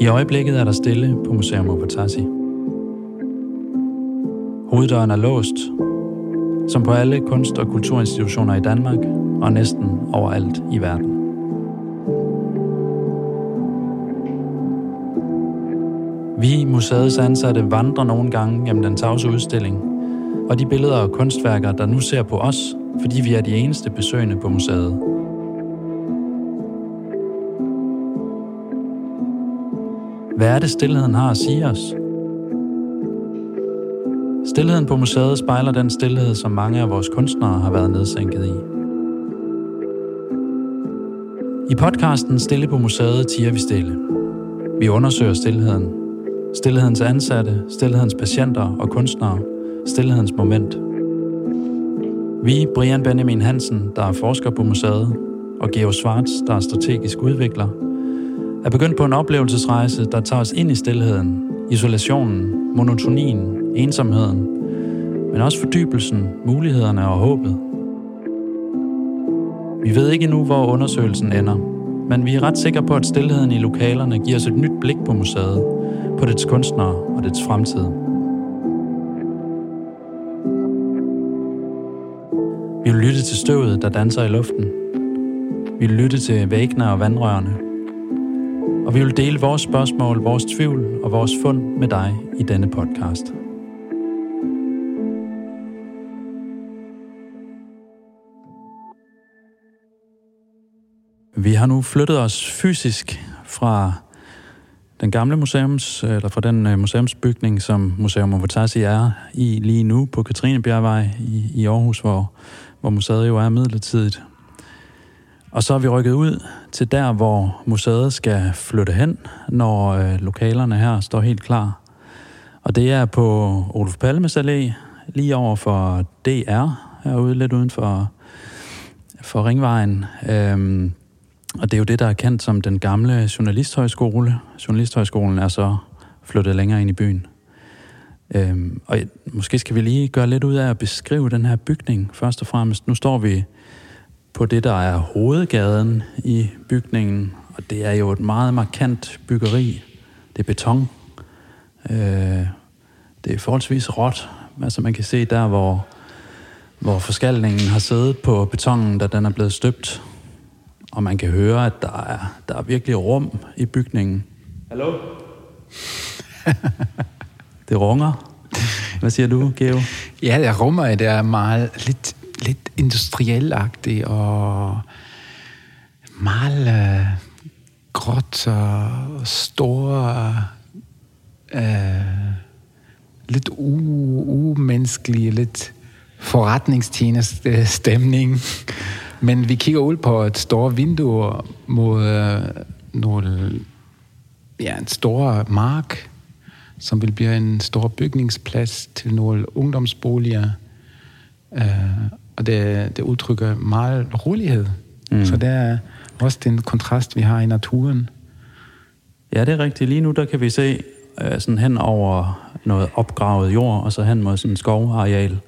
I øjeblikket er der stille på Museum Ovatasi. Hoveddøren er låst, som på alle kunst- og kulturinstitutioner i Danmark og næsten overalt i verden. Vi, museets ansatte, vandrer nogle gange gennem den tavse udstilling, og de billeder og kunstværker, der nu ser på os, fordi vi er de eneste besøgende på museet. Hvad er det, stillheden har at sige os? Stilheden på museet spejler den stillhed, som mange af vores kunstnere har været nedsænket i. I podcasten Stille på museet tiger vi stille. Vi undersøger stillheden. Stillhedens ansatte, stillhedens patienter og kunstnere. Stillhedens moment. Vi, Brian Benjamin Hansen, der er forsker på museet, og Geo Schwartz, der er strategisk udvikler, er begyndt på en oplevelsesrejse, der tager os ind i stillheden, isolationen, monotonien, ensomheden, men også fordybelsen, mulighederne og håbet. Vi ved ikke endnu, hvor undersøgelsen ender, men vi er ret sikre på, at stillheden i lokalerne giver os et nyt blik på museet, på dets kunstnere og dets fremtid. Vi vil lytte til støvet, der danser i luften. Vi vil lytte til væggene og vandrørene. Og vi vil dele vores spørgsmål, vores tvivl og vores fund med dig i denne podcast. Vi har nu flyttet os fysisk fra den gamle museums, eller fra den øh, museumsbygning, som Museum Movotasi er i lige nu på Katrinebjergvej i, i Aarhus, hvor, hvor museet jo er midlertidigt. Og så er vi rykket ud til der, hvor museet skal flytte hen, når øh, lokalerne her står helt klar. Og det er på Olof Palmes Allé, lige over for DR, herude lidt uden for, for Ringvejen. Øhm, og det er jo det, der er kendt som den gamle journalisthøjskole. Journalisthøjskolen er så flyttet længere ind i byen. Øhm, og måske skal vi lige gøre lidt ud af at beskrive den her bygning først og fremmest. Nu står vi på det, der er hovedgaden i bygningen, og det er jo et meget markant byggeri. Det er beton. Øh, det er forholdsvis råt. Altså man kan se der, hvor, hvor forskalningen har siddet på betongen, da den er blevet støbt og man kan høre, at der er, der er virkelig rum i bygningen. Hallo? det runger. Hvad siger du, Geo? Ja, det rummer, det er meget lidt, lidt industrielagtigt og meget øh, gråt og store, øh, lidt umenneskelige, lidt forretningstjeneste stemning. Men vi kigger ud på et stort vindue mod øh, nogle, ja, en stor mark, som vil blive en stor bygningsplads til nogle ungdomsboliger. Uh, og det, det udtrykker meget rolighed. Mm. Så det er også den kontrast, vi har i naturen. Ja, det er rigtigt. Lige nu der kan vi se uh, sådan hen over noget opgravet jord, og så hen mod sådan en skovareal.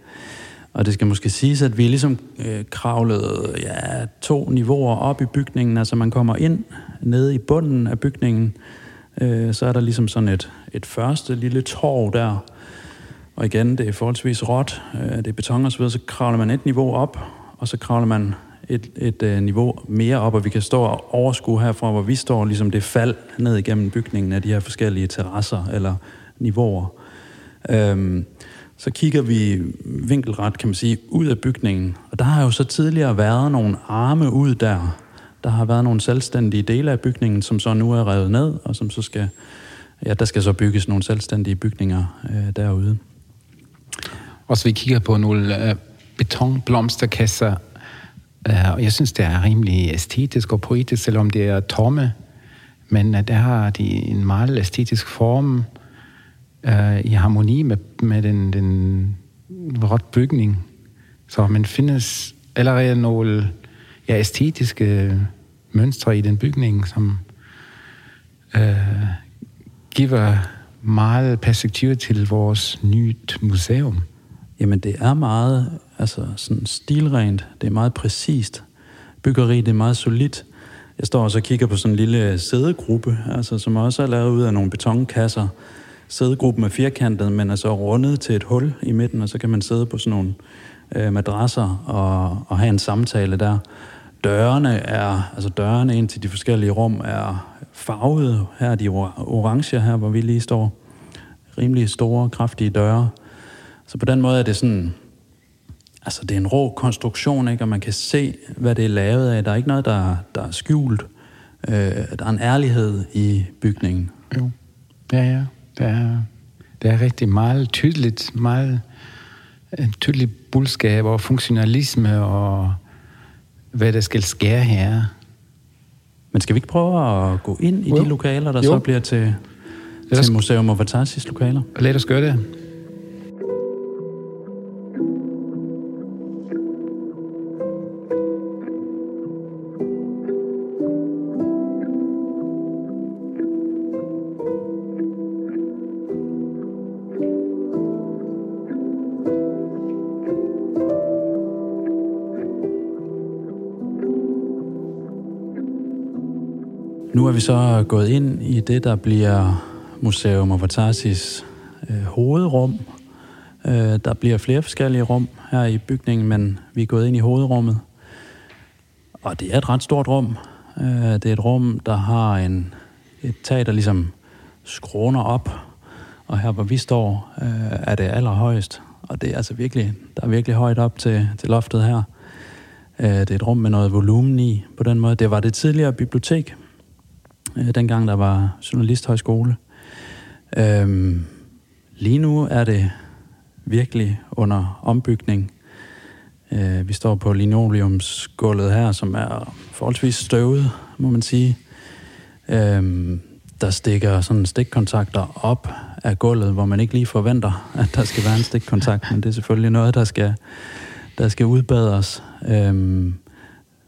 Og det skal måske siges, at vi ligesom øh, kravlede ja, to niveauer op i bygningen. Altså man kommer ind nede i bunden af bygningen, øh, så er der ligesom sådan et, et første lille torv der. Og igen, det er forholdsvis råt, øh, det er beton og så videre, så kravler man et niveau op, og så kravler man et, et øh, niveau mere op, og vi kan stå og overskue herfra, hvor vi står, ligesom det fald ned igennem bygningen af de her forskellige terrasser eller niveauer. Øh, så kigger vi vinkelret, kan man sige, ud af bygningen. Og der har jo så tidligere været nogle arme ud der. Der har været nogle selvstændige dele af bygningen, som så nu er revet ned, og som så skal, ja, der skal så bygges nogle selvstændige bygninger øh, derude. Og så vi kigger på nogle øh, betonblomsterkasser, øh, og jeg synes, det er rimelig æstetisk og poetisk, selvom det er tomme. Men øh, der har de en meget æstetisk form, øh, i harmoni med, med den, den råt bygning. Så man findes allerede nogle ja, æstetiske mønstre i den bygning, som øh, giver meget perspektiv til vores nyt museum. Jamen det er meget altså sådan stilrent. Det er meget præcist. Byggeri, det er meget solidt. Jeg står også og kigger på sådan en lille sædegruppe, altså, som også er lavet ud af nogle betonkasser. Sædegruppen er firkantet, men er så rundet til et hul i midten, og så kan man sidde på sådan nogle øh, madrasser og, og have en samtale der. Dørene er, altså dørene ind til de forskellige rum er farvede. Her er de orange her, hvor vi lige står. Rimelig store, kraftige døre. Så på den måde er det sådan, altså det er en rå konstruktion, ikke? og man kan se, hvad det er lavet af. Der er ikke noget, der, der er skjult. Øh, der er en ærlighed i bygningen. Jo, ja, ja. Det er, det er rigtig meget tydeligt, meget en tydelig budskab og funktionalisme og hvad der skal ske her. Men skal vi ikke prøve at gå ind i jo. de lokaler, der jo. så bliver til, til Museum of Vatasis lokaler? Lad os gøre det. Nu er vi så gået ind i det, der bliver Museum of Atarsis øh, hovedrum. Øh, der bliver flere forskellige rum her i bygningen, men vi er gået ind i hovedrummet. Og det er et ret stort rum. Øh, det er et rum, der har en, et tag, der ligesom skråner op. Og her, hvor vi står, øh, er det allerhøjst. Og det er altså virkelig, der er virkelig højt op til, til loftet her. Øh, det er et rum med noget volumen i på den måde. Det var det tidligere bibliotek, øh, dengang der var journalisthøjskole. Øhm, lige nu er det virkelig under ombygning. Øh, vi står på linoleumsgulvet her, som er forholdsvis støvet, må man sige. Øhm, der stikker sådan stikkontakter op af gulvet, hvor man ikke lige forventer, at der skal være en stikkontakt, men det er selvfølgelig noget, der skal, der skal udbedres. Øhm,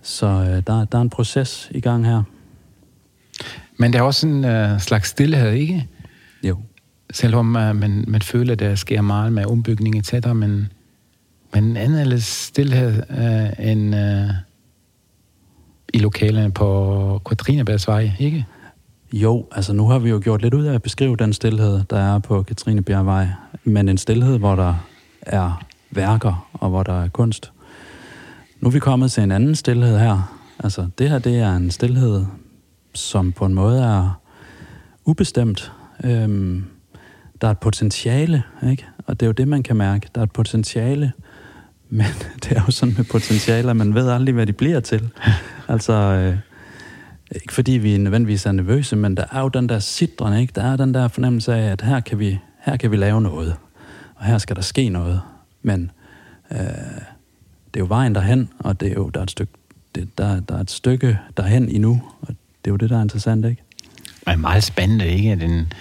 så øh, der, der er en proces i gang her. Men der er også en uh, slags stillhed, ikke? Jo. Selvom uh, man, man føler, at der sker meget med ombygning etc., men, men en anden stillhed uh, end uh, i lokalerne på Katrinebergsvej, ikke? Jo, altså nu har vi jo gjort lidt ud af at beskrive den stillhed, der er på Katrinebjergvej, men en stillhed, hvor der er værker og hvor der er kunst. Nu er vi kommet til en anden stillhed her. Altså det her, det er en stillhed som på en måde er ubestemt. Øhm, der er et potentiale, ikke? Og det er jo det, man kan mærke. Der er et potentiale, men det er jo sådan med potentialer, man ved aldrig, hvad de bliver til. altså, øh, ikke fordi vi nødvendigvis er nervøse, men der er jo den der sidren, ikke? Der er den der fornemmelse af, at her kan vi, her kan vi lave noget. Og her skal der ske noget. Men øh, det er jo vejen derhen, og det er jo, der er et stykke, det, der, der er et stykke derhen endnu, og det er jo det, der er interessant, ikke? Det er meget spændende, ikke? Den,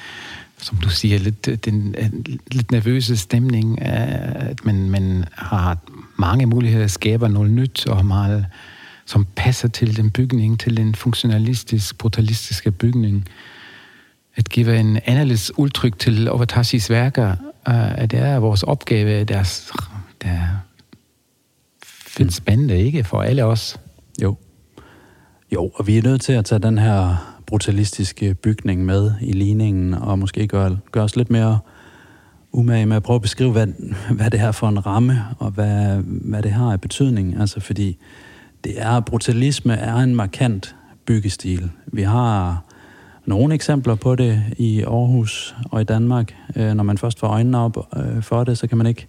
som du siger, lidt, den lidt nervøse stemning, at man, man har mange muligheder, skaber noget nyt, og meget, som passer til den bygning, til den funktionalistisk, brutalistiske bygning. At give en anderledes udtryk til Overtashis værker, at det er vores opgave, deres, der er fedt spændende, ikke? For alle os. Jo. Jo, og vi er nødt til at tage den her brutalistiske bygning med i ligningen, og måske gøre, gøre os lidt mere umage med at prøve at beskrive, hvad, hvad det her for en ramme, og hvad, hvad det har af betydning. Altså fordi det er, brutalisme er en markant byggestil. Vi har nogle eksempler på det i Aarhus og i Danmark. Øh, når man først får øjnene op øh, for det, så kan man ikke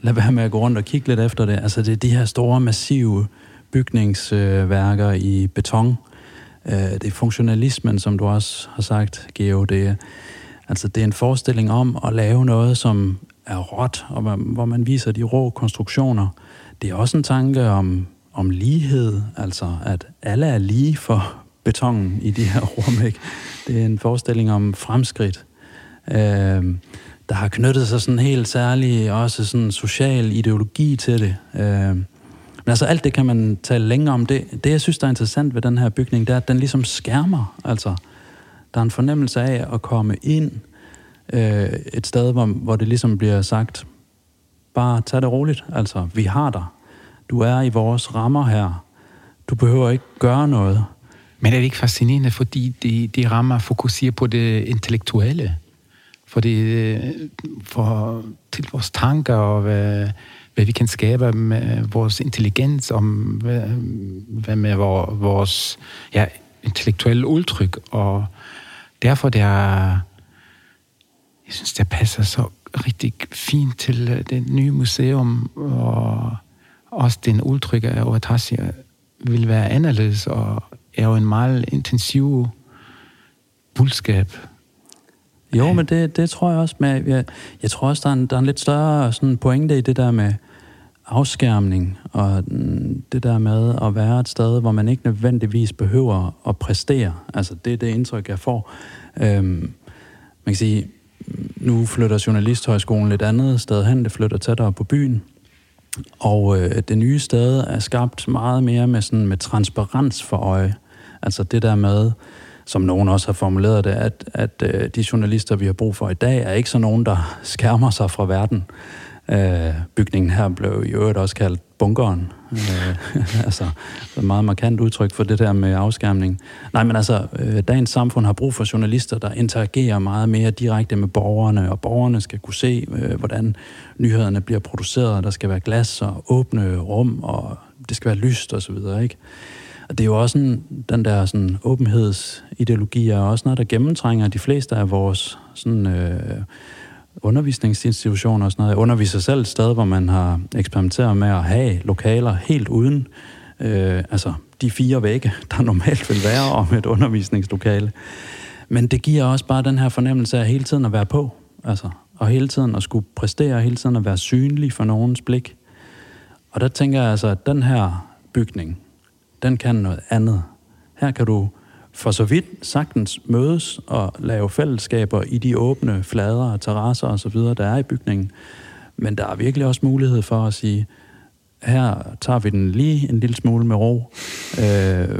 lade være med at gå rundt og kigge lidt efter det. Altså det er de her store, massive bygningsværker i beton. Øh, det er funktionalismen, som du også har sagt, Geo. Det er, altså, det er en forestilling om at lave noget, som er råt, og hvor man viser de rå konstruktioner. Det er også en tanke om, om lighed, altså at alle er lige for betongen i de her rum. Ikke? Det er en forestilling om fremskridt. Øh, der har knyttet sig sådan helt særlig også sådan social ideologi til det. Øh, men altså alt det kan man tale længere om. Det, det jeg synes, der er interessant ved den her bygning, det er, at den ligesom skærmer. Altså, der er en fornemmelse af at komme ind øh, et sted, hvor, hvor det ligesom bliver sagt, bare tag det roligt. Altså, vi har dig. Du er i vores rammer her. Du behøver ikke gøre noget. Men er det ikke fascinerende, fordi de, de rammer fokuserer på det intellektuelle? For, det, øh, for til vores tanker og Øh hvad vi kan skabe med vores intelligens, om hvad, hvad med vores ja, intellektuelle udtryk. Og derfor det er, jeg synes, det passer så rigtig fint til øh, det nye museum, og også den udtryk af Oatashi vil være anderledes, og er jo en meget intensiv budskab. Jo, men det, det tror jeg også. Med, jeg, jeg tror også, der er, en, der er en lidt større sådan pointe i det der med afskærmning, og det der med at være et sted, hvor man ikke nødvendigvis behøver at præstere. Altså, det er det indtryk, jeg får. Øhm, man kan sige, nu flytter Journalisthøjskolen lidt andet sted hen, det flytter tættere på byen, og øh, det nye sted er skabt meget mere med, sådan, med transparens for øje. Altså det der med, som nogen også har formuleret det, at, at øh, de journalister, vi har brug for i dag, er ikke så nogen, der skærmer sig fra verden. Øh, bygningen her blev i øvrigt også kaldt bunkeren. Øh, altså, et meget markant udtryk for det der med afskærmning. Nej, men altså, øh, dagens samfund har brug for journalister, der interagerer meget mere direkte med borgerne, og borgerne skal kunne se, øh, hvordan nyhederne bliver produceret. Der skal være glas og åbne rum, og det skal være lyst og så videre, ikke? Og det er jo også sådan, den der sådan, åbenhedsideologi er også noget, der gennemtrænger de fleste af vores sådan, øh, undervisningsinstitutioner og sådan noget. Jeg underviser selv et sted, hvor man har eksperimenteret med at have lokaler helt uden øh, altså de fire vægge, der normalt vil være om et undervisningslokale. Men det giver også bare den her fornemmelse af hele tiden at være på. Altså, og hele tiden at skulle præstere, hele tiden at være synlig for nogens blik. Og der tænker jeg altså, at den her bygning, den kan noget andet. Her kan du for så vidt sagtens mødes og lave fællesskaber i de åbne flader og terrasser og så videre, der er i bygningen. Men der er virkelig også mulighed for at sige, her tager vi den lige en lille smule med ro. Øh,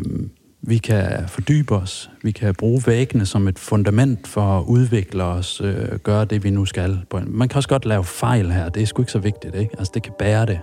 vi kan fordybe os. Vi kan bruge væggene som et fundament for at udvikle os, øh, gøre det, vi nu skal. Man kan også godt lave fejl her. Det er sgu ikke så vigtigt, ikke? Altså, det kan bære det.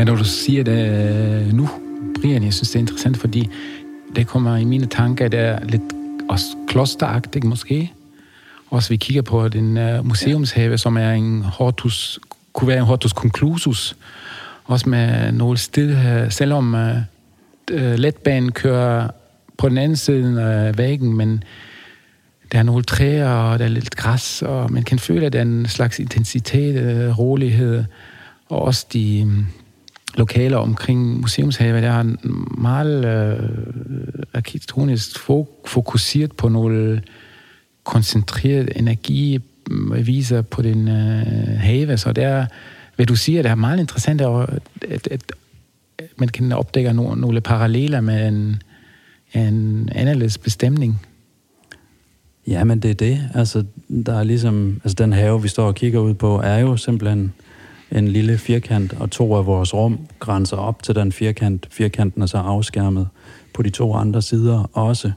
Men når du siger det nu, Brian, jeg synes, det er interessant, fordi det kommer i mine tanker, det er lidt også klosteragtigt måske. Også vi kigger på den uh, øh, museumshave, som er en hortus, kunne være en hortus conclusus. Også med nogle steder, øh, selvom uh, letbanen kører på den anden side af væggen, men der er nogle træer, og der er lidt græs, og man kan føle, at der er en slags intensitet, uh, rolighed, og også de, um, lokaler omkring museumshave, der er meget øh, arkitektonisk fokuseret på nogle koncentreret energi, viser på den øh, have, så der, hvad du siger, det er meget interessant, at, at, at man kan opdække nogle, nogle paralleler med en, en anderledes bestemning. Ja, men det er det. Altså, der er ligesom, altså den have, vi står og kigger ud på, er jo simpelthen øh, en lille firkant, og to af vores rum grænser op til den firkant. Firkanten er så afskærmet på de to andre sider også.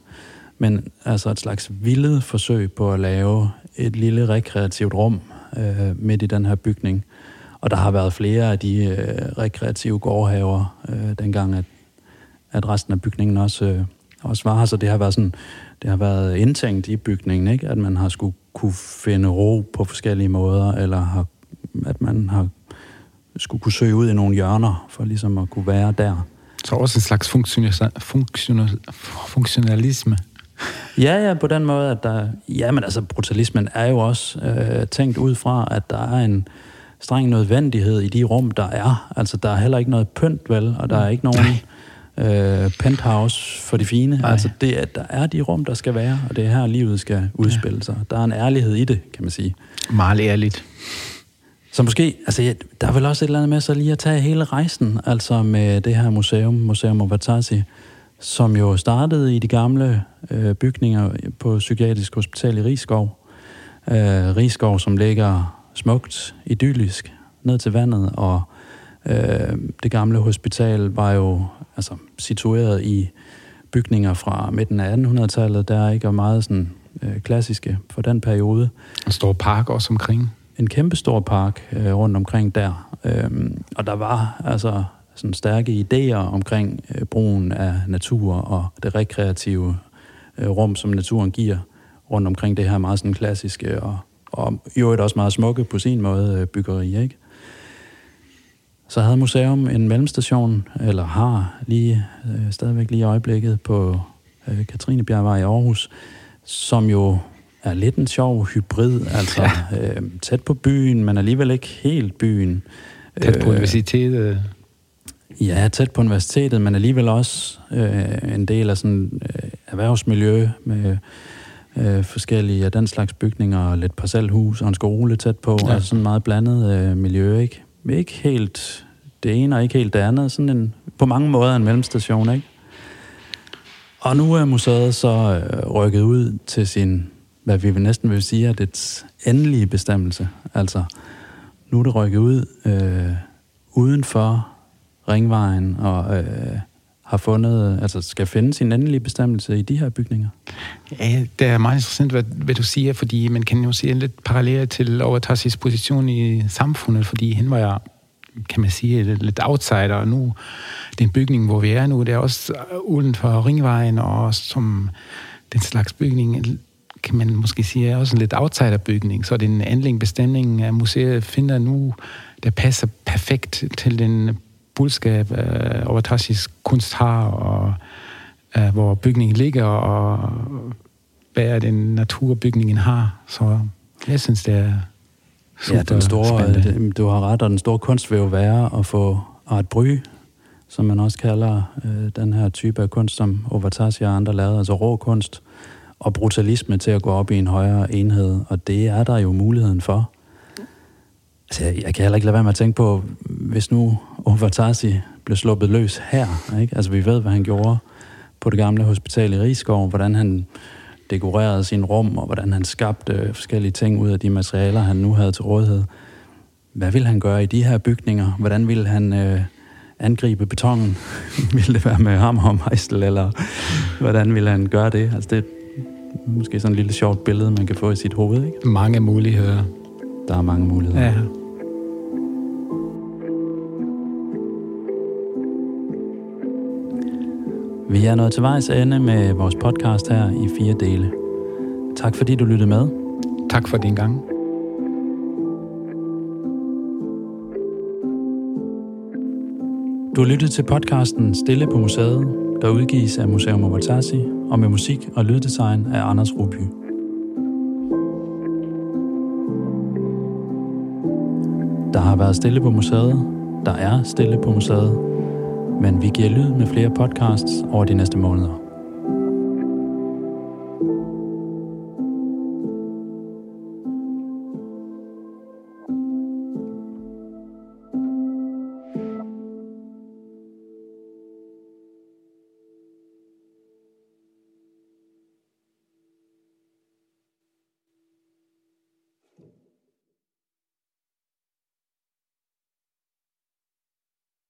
Men altså et slags vildet forsøg på at lave et lille rekreativt rum øh, midt i den her bygning. Og der har været flere af de øh, rekreative gårdhaver, øh, dengang at, at resten af bygningen også, øh, også var her. Så det har været sådan, det har været indtænkt i bygningen, ikke? at man har skulle kunne finde ro på forskellige måder, eller har, at man har skulle kunne søge ud i nogle hjørner, for ligesom at kunne være der. Så også en slags funktional, funktionalisme. Ja, ja, på den måde, at der... Ja, men altså, brutalismen er jo også øh, tænkt ud fra, at der er en streng nødvendighed i de rum, der er. Altså, der er heller ikke noget pynt, vel? Og der er ikke nogen... øh, penthouse for de fine. Nej. Altså, det er, der er de rum, der skal være, og det er her, livet skal udspille sig. Der er en ærlighed i det, kan man sige. Meget ærligt. Så måske, altså ja, der er vel også et eller andet med så lige at tage hele rejsen, altså med det her museum, Museum Obatasi, som jo startede i de gamle øh, bygninger på Psykiatrisk Hospital i Rigskov. Øh, Rigskov, som ligger smukt, idyllisk, ned til vandet, og øh, det gamle hospital var jo altså, situeret i bygninger fra midten af 1800-tallet, der er ikke meget sådan, øh, klassiske for den periode. En stor park også omkring en kæmpe stor park øh, rundt omkring der. Øhm, og der var altså sådan stærke idéer omkring øh, brugen af natur og det rekreative øh, rum, som naturen giver rundt omkring det her meget sådan klassiske og, og i øvrigt også meget smukke på sin måde øh, byggeri, ikke? Så havde museum en mellemstation, eller har lige øh, stadigvæk lige i øjeblikket på øh, Katrinebjergvej i Aarhus, som jo er lidt en sjov hybrid, altså ja. øh, tæt på byen, men alligevel ikke helt byen. Tæt på øh, universitetet? Ja, tæt på universitetet, men alligevel også øh, en del af sådan øh, erhvervsmiljø med øh, forskellige af den slags bygninger, og lidt parcelhus og en skole tæt på, ja. altså sådan meget blandet øh, miljø, ikke? Ikke helt det ene og ikke helt det andet, sådan en, på mange måder en mellemstation, ikke? Og nu er museet så øh, rykket ud til sin hvad vi vil næsten vil sige er dets endelige bestemmelse. Altså, nu er det rykket ud øh, uden for ringvejen og øh, har fundet, altså skal finde sin endelige bestemmelse i de her bygninger? Ja, det er meget interessant, hvad, hvad du siger, fordi man kan jo se en lidt parallel til Overtassis position i samfundet, fordi han var jeg kan man sige, lidt outsider, og nu, den bygning, hvor vi er nu, det er også uden for ringvejen, og som den slags bygning, kan man måske sige, er også en lidt outsiderbygning, så den endelig bestemning af museet finder nu, der passer perfekt til den budskab, uh, Overtashis kunst har, og uh, hvor bygningen ligger, og hvad er den naturbygningen har. Så jeg synes, det er super ja, den store, det, du har ret, og den store kunst vil jo være at få Art Bry, som man også kalder øh, den her type af kunst, som Overtashi og andre lavede, altså rå kunst, og brutalisme til at gå op i en højere enhed, og det er der jo muligheden for. Altså, jeg, jeg kan heller ikke lade være med at tænke på, hvis nu Ovatasi blev sluppet løs her, ikke? altså vi ved, hvad han gjorde på det gamle hospital i Rigskov, hvordan han dekorerede sin rum, og hvordan han skabte forskellige ting ud af de materialer, han nu havde til rådighed. Hvad vil han gøre i de her bygninger? Hvordan vil han øh, angribe betongen? ville det være med ham og mejsel, eller hvordan vil han gøre det? Altså det, måske sådan et lille sjovt billede, man kan få i sit hoved. Ikke? Mange muligheder. Der er mange muligheder. Ja. Vi er nået til vejs ende med vores podcast her i fire dele. Tak fordi du lyttede med. Tak for din gang. Du har lyttet til podcasten Stille på Museet, der udgives af Museum Ovaltasi og med musik og lyddesign af Anders Ruby. Der har været stille på museet, der er stille på museet, men vi giver lyd med flere podcasts over de næste måneder.